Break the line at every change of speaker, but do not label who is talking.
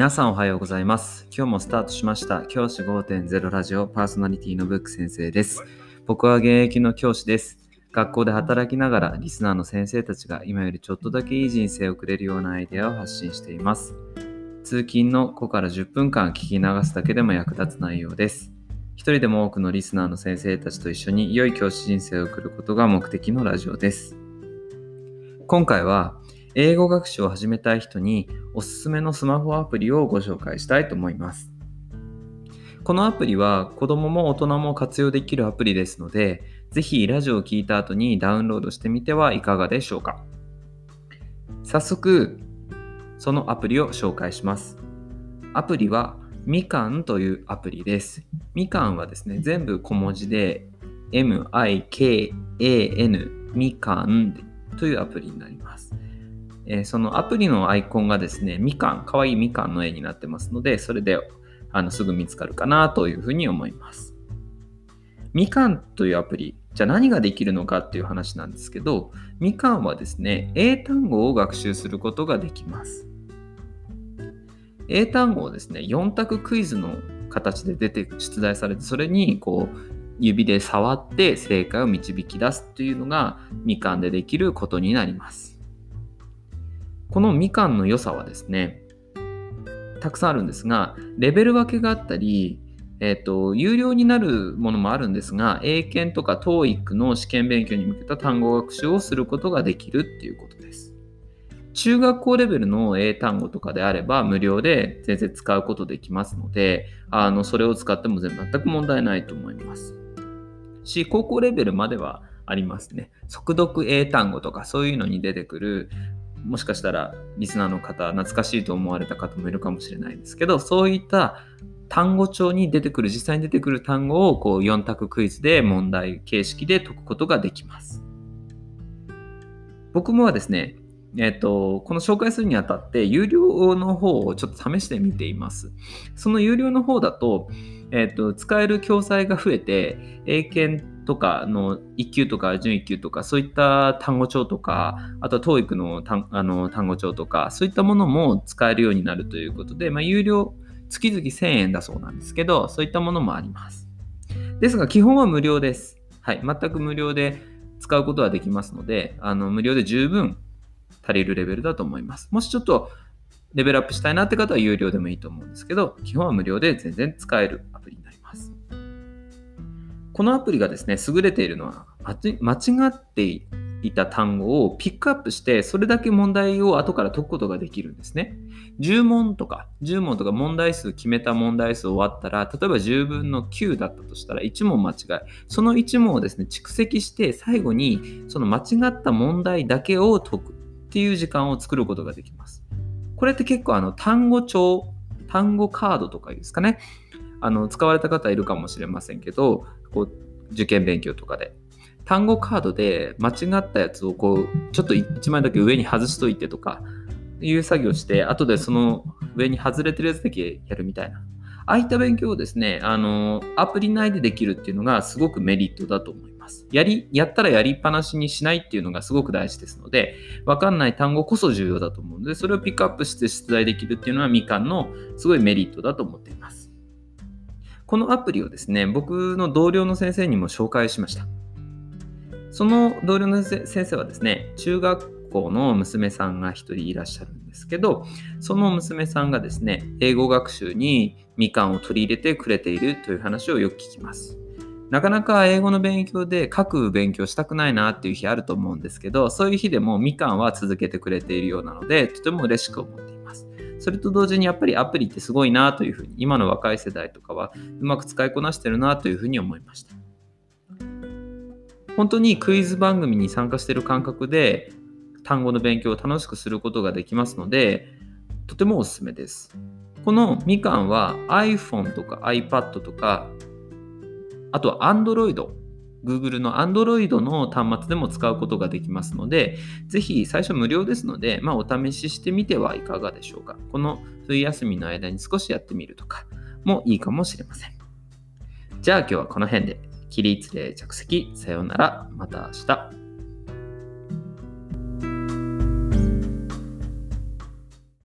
皆さんおはようございます。今日もスタートしました。教師5.0ラジオパーソナリティのブック先生です。僕は現役の教師です。学校で働きながらリスナーの先生たちが今よりちょっとだけいい人生をくれるようなアイデアを発信しています。通勤の5から10分間聞き流すだけでも役立つ内容です。一人でも多くのリスナーの先生たちと一緒に良い教師人生を送ることが目的のラジオです。今回は英語学習を始めたい人におすすめのスマホアプリをご紹介したいと思います。このアプリは子供も大人も活用できるアプリですので、ぜひラジオを聞いた後にダウンロードしてみてはいかがでしょうか。早速、そのアプリを紹介します。アプリはみかんというアプリです。みかんはですね、全部小文字で MIKAN みかんというアプリになります。えそのアプリのアイコンがですね、みかん、かわいいみかんの絵になってますので、それであのすぐ見つかるかなというふうに思います。みかんというアプリ、じゃあ何ができるのかっていう話なんですけど、みかんはですね、英単語を学習することができます。英単語をですね、4択クイズの形で出て出題されて、それにこう指で触って正解を導き出すというのがみかんでできることになります。このみかんの良さはですね、たくさんあるんですが、レベル分けがあったり、えっ、と、有料になるものもあるんですが、英検とか TOEIC の試験勉強に向けた単語学習をすることができるっていうことです。中学校レベルの英単語とかであれば無料で全然使うことできますので、あのそれを使っても全く問題ないと思います。し、高校レベルまではありますね。速読英単語とかそういうのに出てくるもしかしたらリスナーの方懐かしいと思われた方もいるかもしれないですけどそういった単語帳に出てくる実際に出てくる単語をこう4択クイズで問題形式で解くことができます僕もはですねえっと、この紹介するにあたって、有料の方をちょっと試してみています。その有料の方だと、えっと、使える教材が増えて、英検とかの1級とか準1級とか、そういった単語帳とか、あとは TOEIC の単あの単語帳とか、そういったものも使えるようになるということで、まあ、有料、月々1000円だそうなんですけど、そういったものもあります。ですが、基本は無料です。はい、全く無料で使うことはできますので、あの無料で十分足りるレベルだと思います。もしちょっとレベルアップしたいなって方は有料でもいいと思うんですけど、基本は無料で全然使えるアプリ。このアプリがですね、優れているのは、間違っていた単語をピックアップして、それだけ問題を後から解くことができるんですね。10問とか、10問とか問題数決めた問題数終わったら、例えば10分の9だったとしたら1問間違い。その1問をですね、蓄積して最後にその間違った問題だけを解くっていう時間を作ることができます。これって結構あの単語帳、単語カードとかですかね。あの使われた方いるかもしれませんけど、こう受験勉強とかで。単語カードで間違ったやつをこうちょっと1枚だけ上に外しといてとかいう作業して、後でその上に外れてるやつだけやるみたいな。ああいった勉強をですね、あのアプリ内でできるっていうのがすごくメリットだと思います。やり、やったらやりっぱなしにしないっていうのがすごく大事ですので、わかんない単語こそ重要だと思うので、それをピックアップして出題できるっていうのはみかんのすごいメリットだと思っています。このアプリをですね、僕の同僚の先生にも紹介しました。その同僚の先生はですね、中学校の娘さんが一人いらっしゃるんですけど、その娘さんがですね、英語学習にみかんを取り入れてくれているという話をよく聞きます。なかなか英語の勉強で書く勉強したくないなっていう日あると思うんですけど、そういう日でもみかんは続けてくれているようなので、とても嬉しく思っています。それと同時にやっぱりアプリってすごいなというふうに、今の若い世代とかはうまく使いこなしてるなというふうに思いました。本当にクイズ番組に参加している感覚で単語の勉強を楽しくすることができますので、とてもおすすめです。このみかんは iPhone とか iPad とかあとは Android、Google の Android の端末でも使うことができますので、ぜひ最初無料ですので、まあ、お試ししてみてはいかがでしょうか。この冬休みの間に少しやってみるとかもいいかもしれません。じゃあ今日はこの辺で。起立例着席。さようなら。また明日。